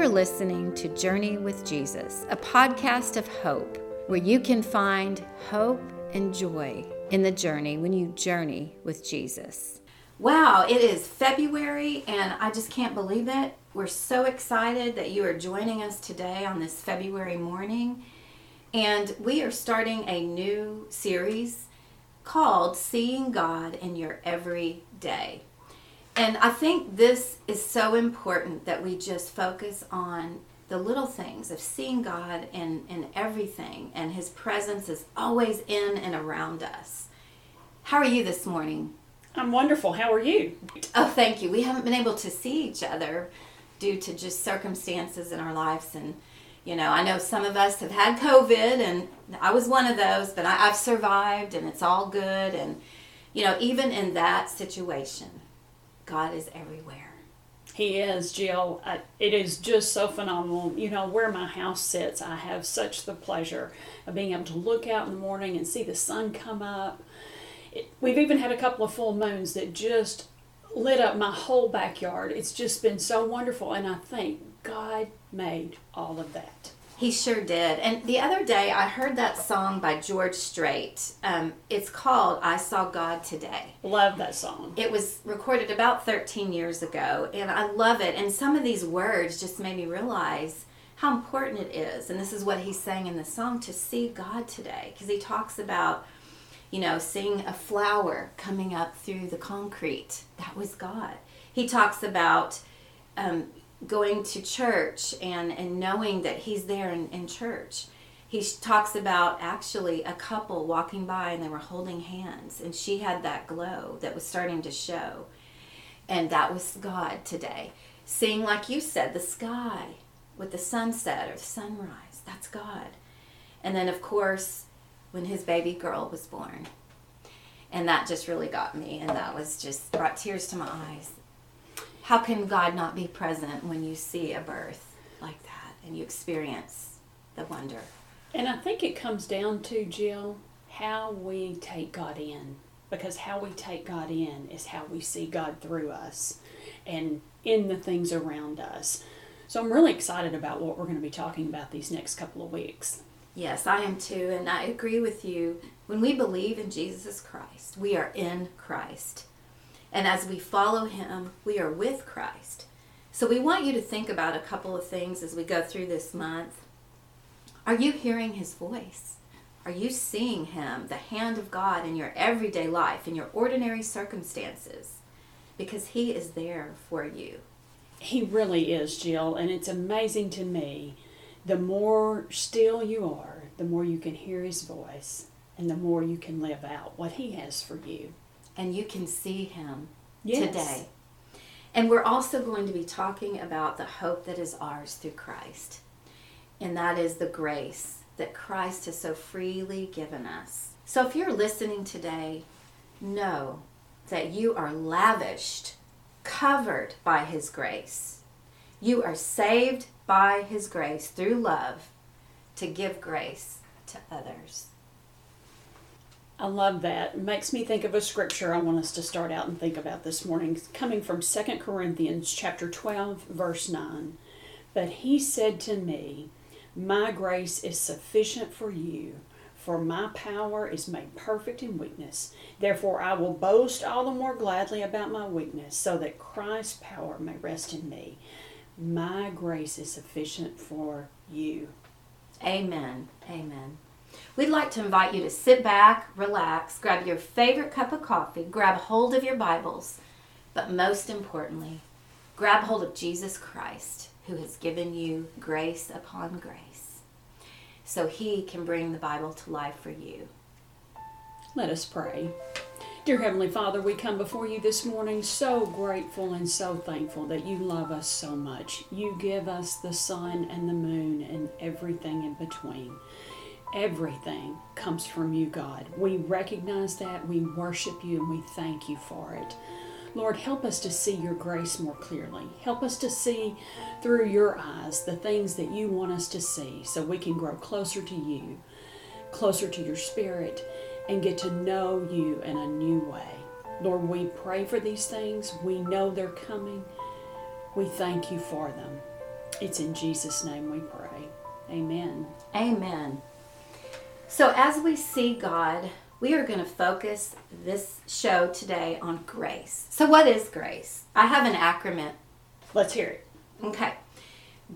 Are listening to Journey with Jesus, a podcast of hope where you can find hope and joy in the journey when you journey with Jesus. Wow, it is February and I just can't believe it. We're so excited that you are joining us today on this February morning. And we are starting a new series called Seeing God in Your Everyday. And I think this is so important that we just focus on the little things of seeing God in, in everything, and His presence is always in and around us. How are you this morning? I'm wonderful. How are you? Oh, thank you. We haven't been able to see each other due to just circumstances in our lives. And, you know, I know some of us have had COVID, and I was one of those, but I, I've survived, and it's all good. And, you know, even in that situation, God is everywhere. He is, Jill. I, it is just so phenomenal. You know, where my house sits, I have such the pleasure of being able to look out in the morning and see the sun come up. It, we've even had a couple of full moons that just lit up my whole backyard. It's just been so wonderful, and I think God made all of that. He sure did. And the other day, I heard that song by George Strait. Um, it's called I Saw God Today. Love that song. It was recorded about 13 years ago, and I love it. And some of these words just made me realize how important it is. And this is what he's saying in the song to see God today, because he talks about, you know, seeing a flower coming up through the concrete. That was God. He talks about, um, going to church and, and knowing that he's there in, in church. He talks about actually a couple walking by and they were holding hands, and she had that glow that was starting to show. And that was God today. Seeing, like you said, the sky with the sunset or the sunrise. That's God. And then, of course, when his baby girl was born. And that just really got me, and that was just brought tears to my eyes how can God not be present when you see a birth like that and you experience the wonder? And I think it comes down to, Jill, how we take God in. Because how we take God in is how we see God through us and in the things around us. So I'm really excited about what we're going to be talking about these next couple of weeks. Yes, I am too. And I agree with you. When we believe in Jesus Christ, we are in Christ. And as we follow him, we are with Christ. So we want you to think about a couple of things as we go through this month. Are you hearing his voice? Are you seeing him, the hand of God in your everyday life, in your ordinary circumstances? Because he is there for you. He really is, Jill, and it's amazing to me. The more still you are, the more you can hear his voice, and the more you can live out what he has for you and you can see him yes. today. And we're also going to be talking about the hope that is ours through Christ. And that is the grace that Christ has so freely given us. So if you're listening today, know that you are lavished, covered by His grace. You are saved by His grace through love to give grace to others. I love that. It makes me think of a scripture I want us to start out and think about this morning, coming from 2 Corinthians chapter 12, verse 9. But he said to me, My grace is sufficient for you, for my power is made perfect in weakness. Therefore I will boast all the more gladly about my weakness, so that Christ's power may rest in me. My grace is sufficient for you. Amen. Amen. We'd like to invite you to sit back, relax, grab your favorite cup of coffee, grab hold of your Bibles, but most importantly, grab hold of Jesus Christ, who has given you grace upon grace, so he can bring the Bible to life for you. Let us pray. Dear Heavenly Father, we come before you this morning so grateful and so thankful that you love us so much. You give us the sun and the moon and everything in between. Everything comes from you, God. We recognize that, we worship you, and we thank you for it. Lord, help us to see your grace more clearly. Help us to see through your eyes the things that you want us to see so we can grow closer to you, closer to your spirit, and get to know you in a new way. Lord, we pray for these things. We know they're coming. We thank you for them. It's in Jesus' name we pray. Amen. Amen. So, as we see God, we are going to focus this show today on grace. So, what is grace? I have an acronym. Let's hear it. Okay.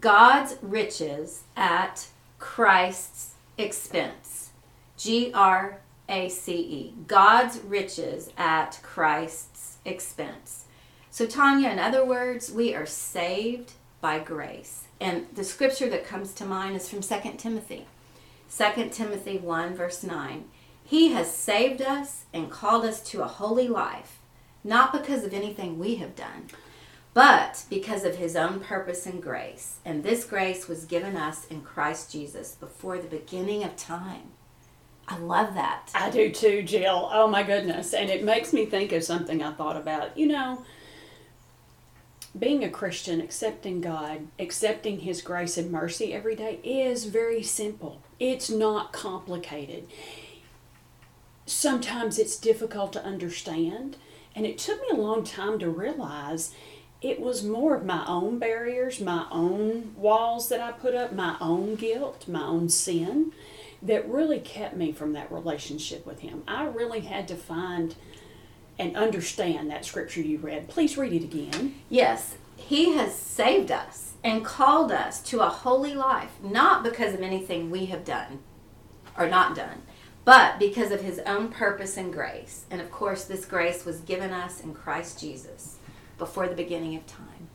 God's riches at Christ's expense. G R A C E. God's riches at Christ's expense. So, Tanya, in other words, we are saved by grace. And the scripture that comes to mind is from 2 Timothy. 2 Timothy 1, verse 9. He has saved us and called us to a holy life, not because of anything we have done, but because of his own purpose and grace. And this grace was given us in Christ Jesus before the beginning of time. I love that. I do too, Jill. Oh my goodness. And it makes me think of something I thought about. You know, being a Christian, accepting God, accepting His grace and mercy every day is very simple. It's not complicated. Sometimes it's difficult to understand, and it took me a long time to realize it was more of my own barriers, my own walls that I put up, my own guilt, my own sin that really kept me from that relationship with Him. I really had to find and understand that scripture you read. Please read it again. Yes, He has saved us and called us to a holy life, not because of anything we have done or not done, but because of His own purpose and grace. And of course, this grace was given us in Christ Jesus before the beginning of time.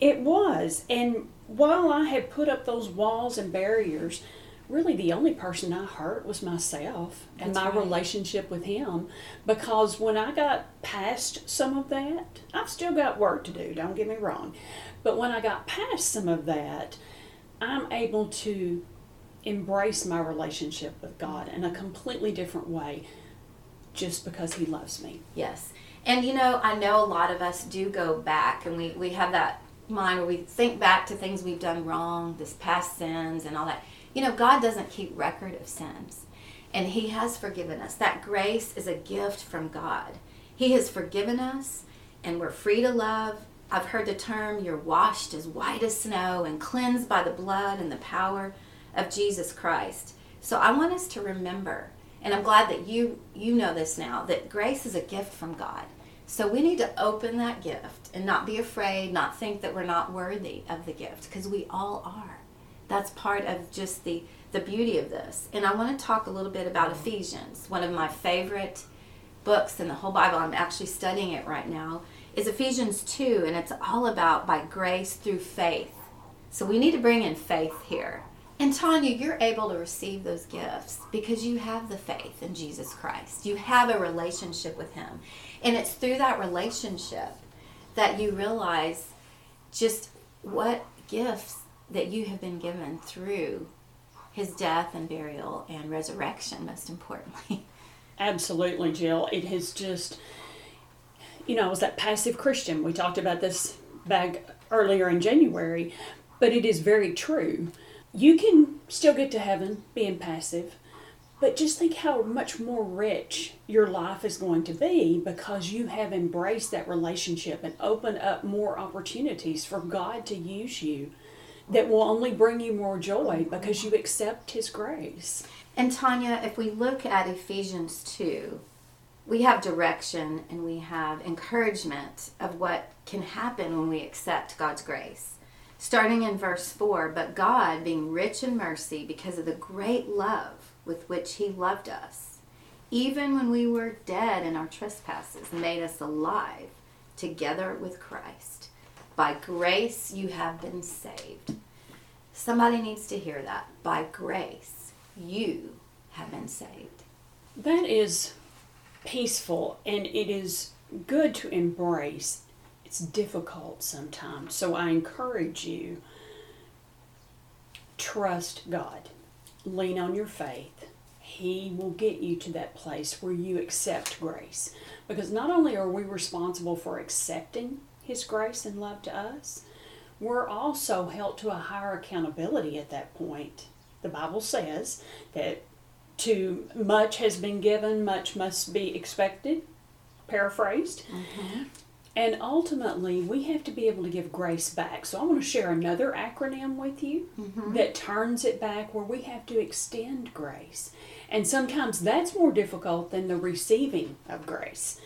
It was. And while I had put up those walls and barriers, really the only person I hurt was myself and That's my right. relationship with him. Because when I got past some of that, I've still got work to do, don't get me wrong. But when I got past some of that, I'm able to embrace my relationship with God in a completely different way just because He loves me. Yes. And you know, I know a lot of us do go back and we, we have that mind where we think back to things we've done wrong, this past sins and all that. You know, God doesn't keep record of sins. And He has forgiven us. That grace is a gift from God. He has forgiven us and we're free to love. I've heard the term you're washed as white as snow and cleansed by the blood and the power of Jesus Christ. So I want us to remember and I'm glad that you you know this now that grace is a gift from God. So we need to open that gift and not be afraid, not think that we're not worthy of the gift because we all are. That's part of just the the beauty of this. And I want to talk a little bit about Ephesians, one of my favorite books in the whole Bible. I'm actually studying it right now. Is Ephesians 2 and it's all about by grace through faith. So we need to bring in faith here. And Tanya, you're able to receive those gifts because you have the faith in Jesus Christ. You have a relationship with Him. And it's through that relationship that you realize just what gifts that you have been given through His death and burial and resurrection, most importantly. Absolutely, Jill. It has just, you know, I was that passive Christian. We talked about this back earlier in January, but it is very true. You can still get to heaven being passive, but just think how much more rich your life is going to be because you have embraced that relationship and opened up more opportunities for God to use you that will only bring you more joy because you accept His grace. And Tanya, if we look at Ephesians 2, we have direction and we have encouragement of what can happen when we accept God's grace. Starting in verse 4 But God, being rich in mercy, because of the great love with which He loved us, even when we were dead in our trespasses, made us alive together with Christ. By grace you have been saved. Somebody needs to hear that. By grace you have been saved. That is peaceful and it is good to embrace. It's difficult sometimes. So I encourage you trust God. Lean on your faith. He will get you to that place where you accept grace. Because not only are we responsible for accepting His grace and love to us, we're also held to a higher accountability at that point. The Bible says that to much has been given, much must be expected. Paraphrased. And ultimately, we have to be able to give grace back. So, I want to share another acronym with you Mm-hmm. that turns it back where we have to extend grace. And sometimes that's more difficult than the receiving of grace.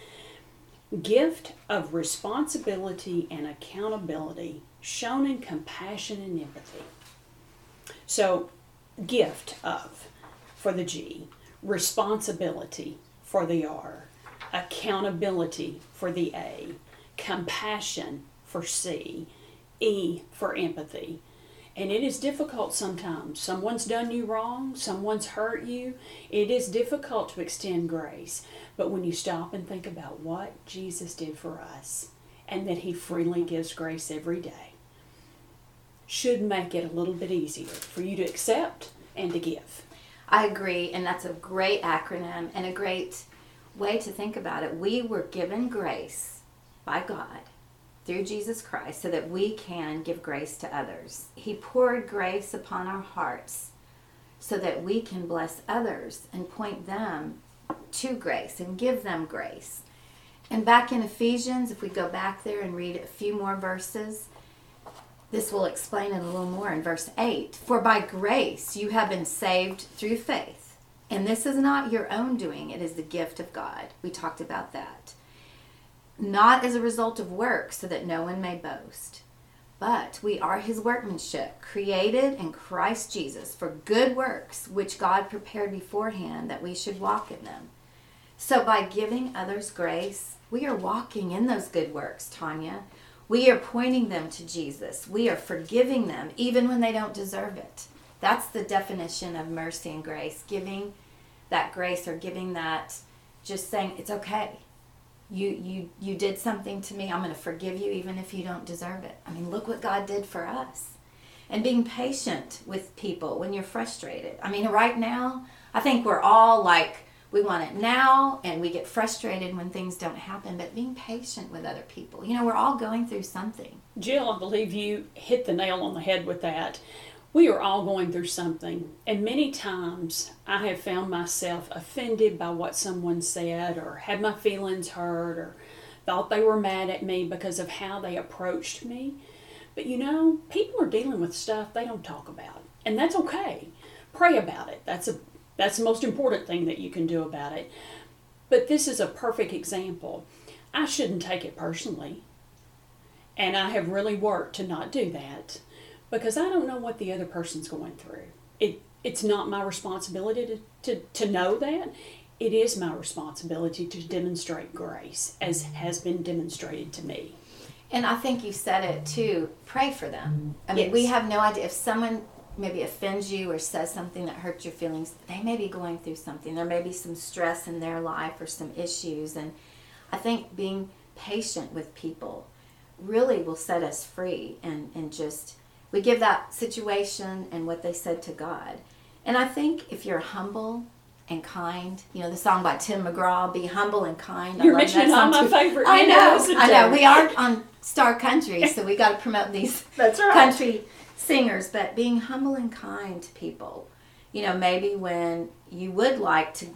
Gift of responsibility and accountability shown in compassion and empathy. So, gift of for the G, responsibility for the R, accountability for the A, compassion for C, E for empathy. And it is difficult sometimes. Someone's done you wrong, someone's hurt you. It is difficult to extend grace. But when you stop and think about what Jesus did for us and that he freely gives grace every day, should make it a little bit easier for you to accept and to give. I agree, and that's a great acronym and a great way to think about it. We were given grace by God through Jesus Christ so that we can give grace to others. He poured grace upon our hearts so that we can bless others and point them to grace and give them grace. And back in Ephesians, if we go back there and read a few more verses, this will explain it a little more in verse 8. For by grace you have been saved through faith. And this is not your own doing, it is the gift of God. We talked about that. Not as a result of works, so that no one may boast. But we are his workmanship, created in Christ Jesus for good works, which God prepared beforehand that we should walk in them. So by giving others grace, we are walking in those good works, Tanya. We are pointing them to Jesus. We are forgiving them even when they don't deserve it. That's the definition of mercy and grace giving that grace or giving that just saying it's okay. You you you did something to me. I'm going to forgive you even if you don't deserve it. I mean, look what God did for us. And being patient with people when you're frustrated. I mean, right now, I think we're all like we want it now and we get frustrated when things don't happen, but being patient with other people. You know, we're all going through something. Jill, I believe you hit the nail on the head with that. We are all going through something, and many times I have found myself offended by what someone said, or had my feelings hurt, or thought they were mad at me because of how they approached me. But you know, people are dealing with stuff they don't talk about, and that's okay. Pray about it. That's a that's the most important thing that you can do about it. But this is a perfect example. I shouldn't take it personally. And I have really worked to not do that because I don't know what the other person's going through. It it's not my responsibility to, to, to know that. It is my responsibility to demonstrate grace as has been demonstrated to me. And I think you said it too. Pray for them. I mean, we have no idea if someone maybe offends you or says something that hurts your feelings. They may be going through something. There may be some stress in their life or some issues. And I think being patient with people really will set us free and, and just we give that situation and what they said to God. And I think if you're humble and kind, you know the song by Tim McGraw, "Be humble and kind." I You're love that song my favorite I know, I know. We are on Star Country, so we got to promote these That's right. country singers. But being humble and kind to people, you know, maybe when you would like to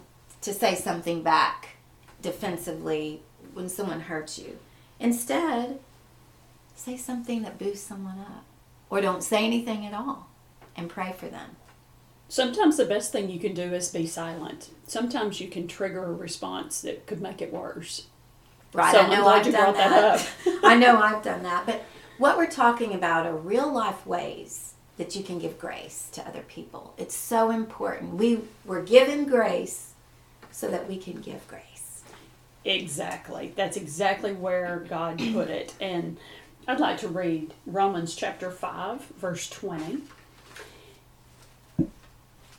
to say something back defensively when someone hurts you, instead say something that boosts someone up, or don't say anything at all, and pray for them. Sometimes the best thing you can do is be silent. Sometimes you can trigger a response that could make it worse. Right, So I I'm know glad I've you done brought that that. I know I've done that. But what we're talking about are real life ways that you can give grace to other people. It's so important. We were given grace so that we can give grace. Exactly. That's exactly where God put it. And I'd like to read Romans chapter 5, verse 20. And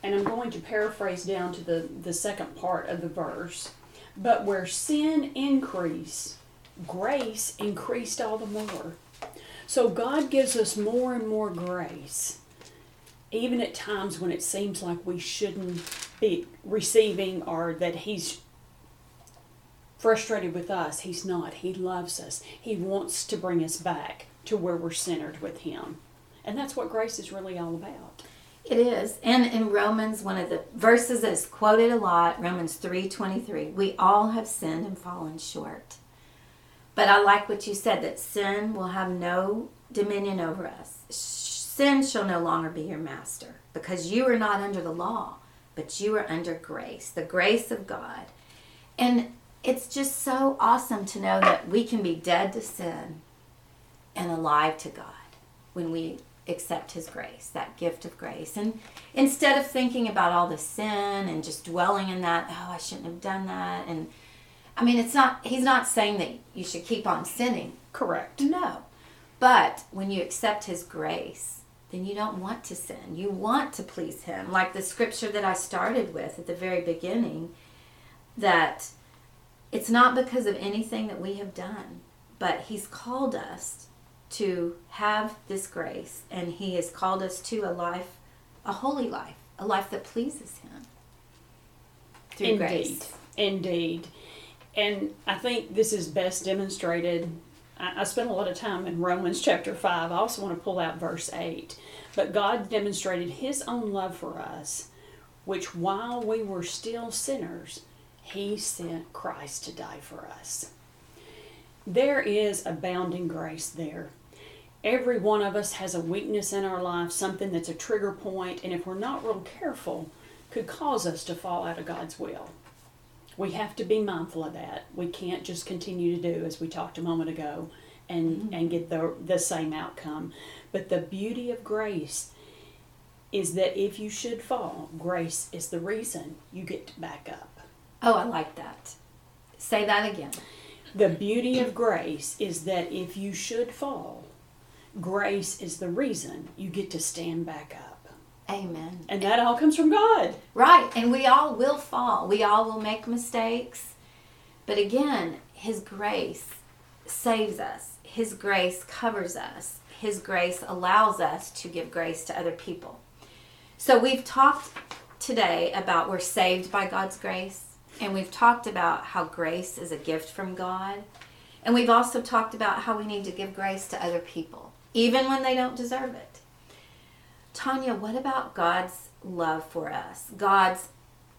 I'm going to paraphrase down to the, the second part of the verse. But where sin increased, grace increased all the more. So God gives us more and more grace, even at times when it seems like we shouldn't be receiving or that He's frustrated with us. He's not. He loves us. He wants to bring us back to where we're centered with Him. And that's what grace is really all about. It is. And in Romans, one of the verses that is quoted a lot, Romans 3:23, we all have sinned and fallen short. But I like what you said that sin will have no dominion over us. Sin shall no longer be your master because you are not under the law, but you are under grace, the grace of God. And it's just so awesome to know that we can be dead to sin and alive to God when we accept his grace, that gift of grace. And instead of thinking about all the sin and just dwelling in that, oh, I shouldn't have done that and I mean, it's not he's not saying that you should keep on sinning. Correct. No. But when you accept his grace, then you don't want to sin. You want to please him. Like the scripture that I started with at the very beginning that it's not because of anything that we have done, but he's called us to have this grace, and He has called us to a life, a holy life, a life that pleases Him. Through Indeed. Grace. Indeed. And I think this is best demonstrated. I, I spent a lot of time in Romans chapter 5. I also want to pull out verse 8. But God demonstrated His own love for us, which while we were still sinners, He sent Christ to die for us. There is abounding grace there every one of us has a weakness in our life, something that's a trigger point, and if we're not real careful, could cause us to fall out of God's will. We have to be mindful of that. We can't just continue to do as we talked a moment ago and, mm-hmm. and get the, the same outcome. But the beauty of grace is that if you should fall, grace is the reason you get to back up. Oh, I like that. Say that again. The beauty of grace is that if you should fall, grace is the reason you get to stand back up. Amen. And that all comes from God. Right. And we all will fall. We all will make mistakes. But again, His grace saves us, His grace covers us, His grace allows us to give grace to other people. So we've talked today about we're saved by God's grace. And we've talked about how grace is a gift from God. And we've also talked about how we need to give grace to other people even when they don't deserve it. Tanya, what about God's love for us? God's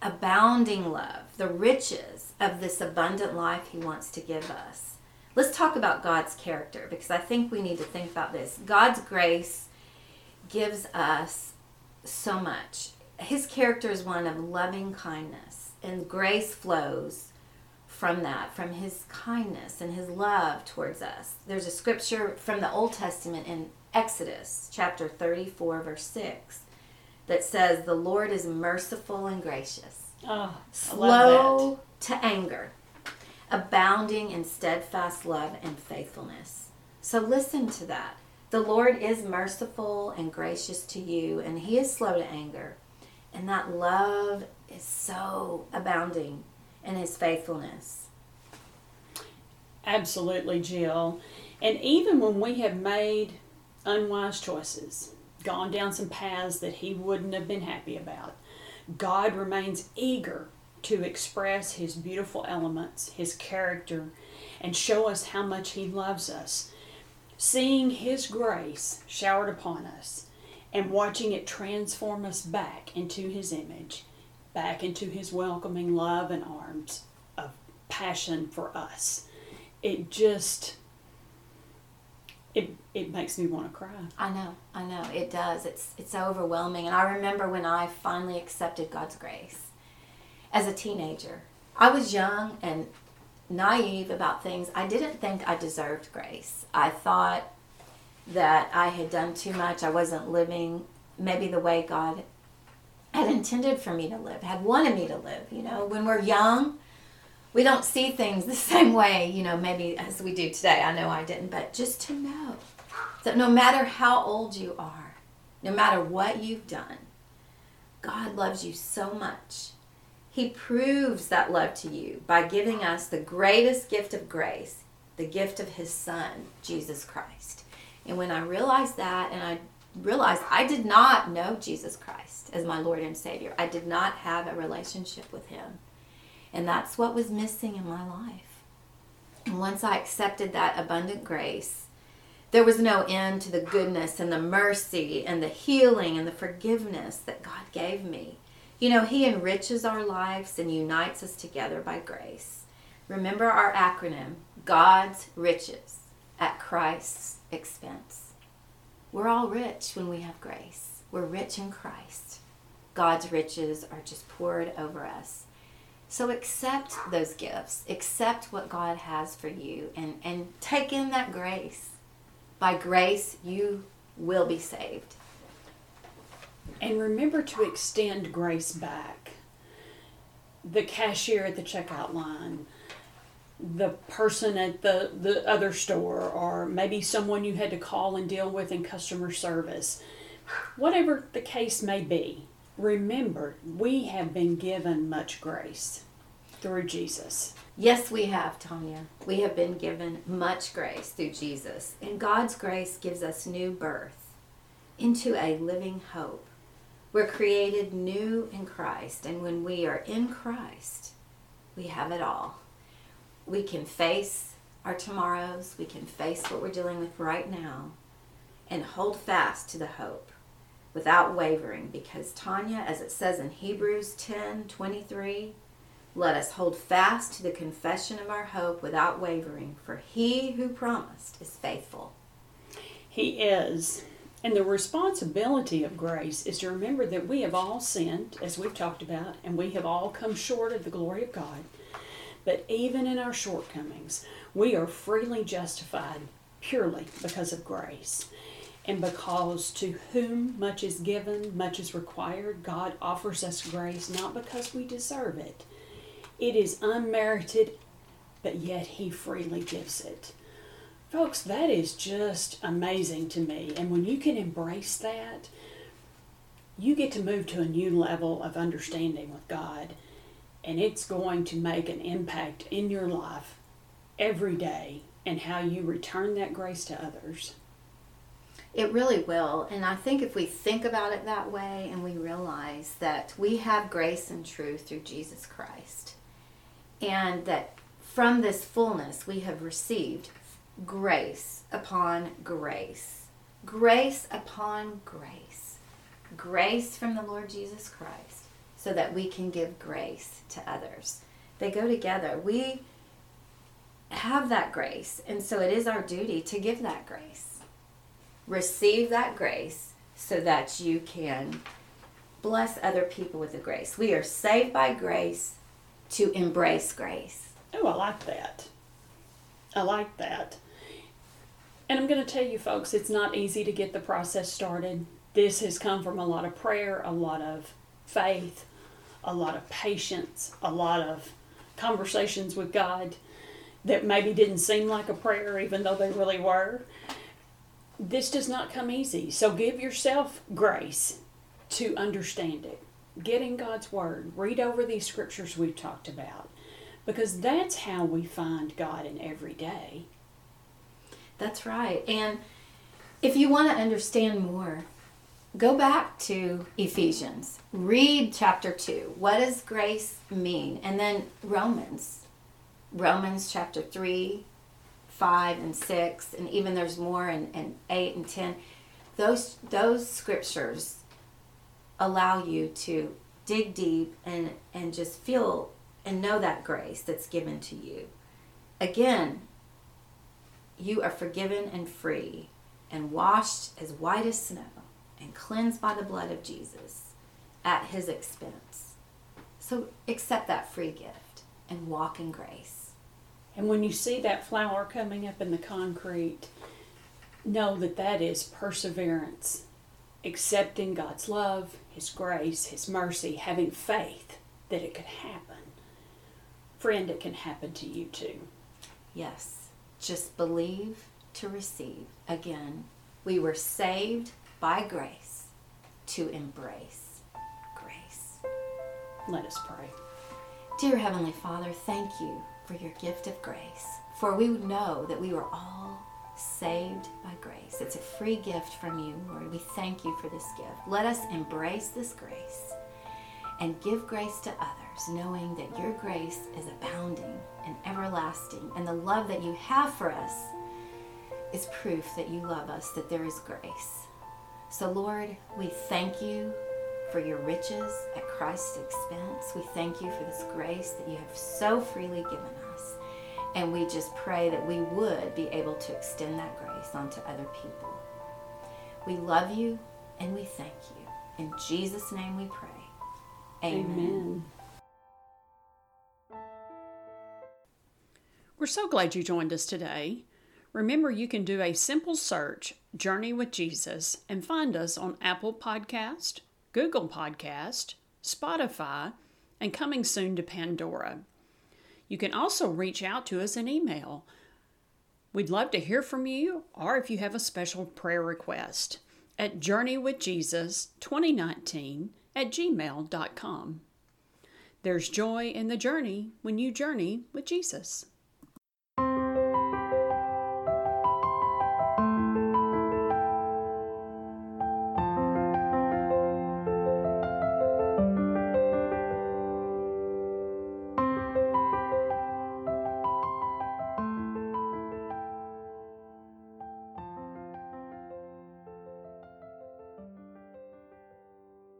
abounding love, the riches of this abundant life He wants to give us. Let's talk about God's character because I think we need to think about this. God's grace gives us so much. His character is one of loving kindness, and grace flows from that, from his kindness and his love towards us. There's a scripture from the Old Testament in Exodus chapter 34, verse 6, that says, The Lord is merciful and gracious, oh, slow to anger, abounding in steadfast love and faithfulness. So listen to that. The Lord is merciful and gracious to you, and He is slow to anger. And that love is so abounding in his faithfulness. Absolutely, Jill. And even when we have made unwise choices, gone down some paths that he wouldn't have been happy about, God remains eager to express his beautiful elements, his character, and show us how much he loves us. Seeing his grace showered upon us and watching it transform us back into his image back into his welcoming love and arms of passion for us. It just it it makes me want to cry. I know, I know, it does. It's it's overwhelming. And I remember when I finally accepted God's grace as a teenager. I was young and naive about things. I didn't think I deserved grace. I thought that I had done too much. I wasn't living maybe the way God had intended for me to live, had wanted me to live. You know, when we're young, we don't see things the same way, you know, maybe as we do today. I know I didn't, but just to know that no matter how old you are, no matter what you've done, God loves you so much. He proves that love to you by giving us the greatest gift of grace, the gift of His Son, Jesus Christ. And when I realized that and I realized I did not know Jesus Christ as my Lord and Savior. I did not have a relationship with Him. And that's what was missing in my life. And once I accepted that abundant grace, there was no end to the goodness and the mercy and the healing and the forgiveness that God gave me. You know, He enriches our lives and unites us together by grace. Remember our acronym God's riches at Christ's expense. We're all rich when we have grace. We're rich in Christ. God's riches are just poured over us. So accept those gifts, accept what God has for you, and, and take in that grace. By grace, you will be saved. And remember to extend grace back. The cashier at the checkout line, the person at the, the other store, or maybe someone you had to call and deal with in customer service. Whatever the case may be, remember we have been given much grace through Jesus. Yes, we have, Tanya. We have been given much grace through Jesus. And God's grace gives us new birth into a living hope. We're created new in Christ. And when we are in Christ, we have it all. We can face our tomorrows, we can face what we're dealing with right now, and hold fast to the hope without wavering. Because, Tanya, as it says in Hebrews 10 23, let us hold fast to the confession of our hope without wavering, for he who promised is faithful. He is. And the responsibility of grace is to remember that we have all sinned, as we've talked about, and we have all come short of the glory of God. But even in our shortcomings, we are freely justified purely because of grace. And because to whom much is given, much is required, God offers us grace not because we deserve it, it is unmerited, but yet He freely gives it. Folks, that is just amazing to me. And when you can embrace that, you get to move to a new level of understanding with God. And it's going to make an impact in your life every day and how you return that grace to others. It really will. And I think if we think about it that way and we realize that we have grace and truth through Jesus Christ, and that from this fullness we have received grace upon grace, grace upon grace, grace from the Lord Jesus Christ, so that we can give grace to others. They go together. We have that grace, and so it is our duty to give that grace. Receive that grace so that you can bless other people with the grace. We are saved by grace to embrace grace. Oh, I like that. I like that. And I'm going to tell you, folks, it's not easy to get the process started. This has come from a lot of prayer, a lot of faith, a lot of patience, a lot of conversations with God that maybe didn't seem like a prayer, even though they really were. This does not come easy. So give yourself grace to understand it get in God's Word, read over these scriptures we've talked about, because that's how we find God in every day. That's right. And if you want to understand more, go back to Ephesians, read chapter 2. What does grace mean? And then Romans, Romans chapter 3, 5, and 6, and even there's more in, in 8 and 10. Those, those scriptures allow you to dig deep and and just feel and know that grace that's given to you. Again, you are forgiven and free and washed as white as snow and cleansed by the blood of Jesus at his expense. So accept that free gift and walk in grace. And when you see that flower coming up in the concrete, know that that is perseverance accepting God's love, His grace, His mercy, having faith that it could happen. Friend, it can happen to you too. Yes, just believe to receive. Again, we were saved by grace to embrace grace. Let us pray. Dear Heavenly Father, thank you for your gift of grace, for we would know that we were all saved by grace. It's a free gift from you, Lord. We thank you for this gift. Let us embrace this grace and give grace to others, knowing that your grace is abounding and everlasting, and the love that you have for us is proof that you love us, that there is grace. So, Lord, we thank you for your riches at Christ's expense. We thank you for this grace that you have so freely given us. And we just pray that we would be able to extend that grace onto other people. We love you and we thank you. In Jesus' name we pray. Amen. Amen. We're so glad you joined us today. Remember, you can do a simple search, Journey with Jesus, and find us on Apple Podcast, Google Podcast, Spotify, and coming soon to Pandora. You can also reach out to us in email. We'd love to hear from you, or if you have a special prayer request, at journeywithjesus2019 at gmail.com. There's joy in the journey when you journey with Jesus.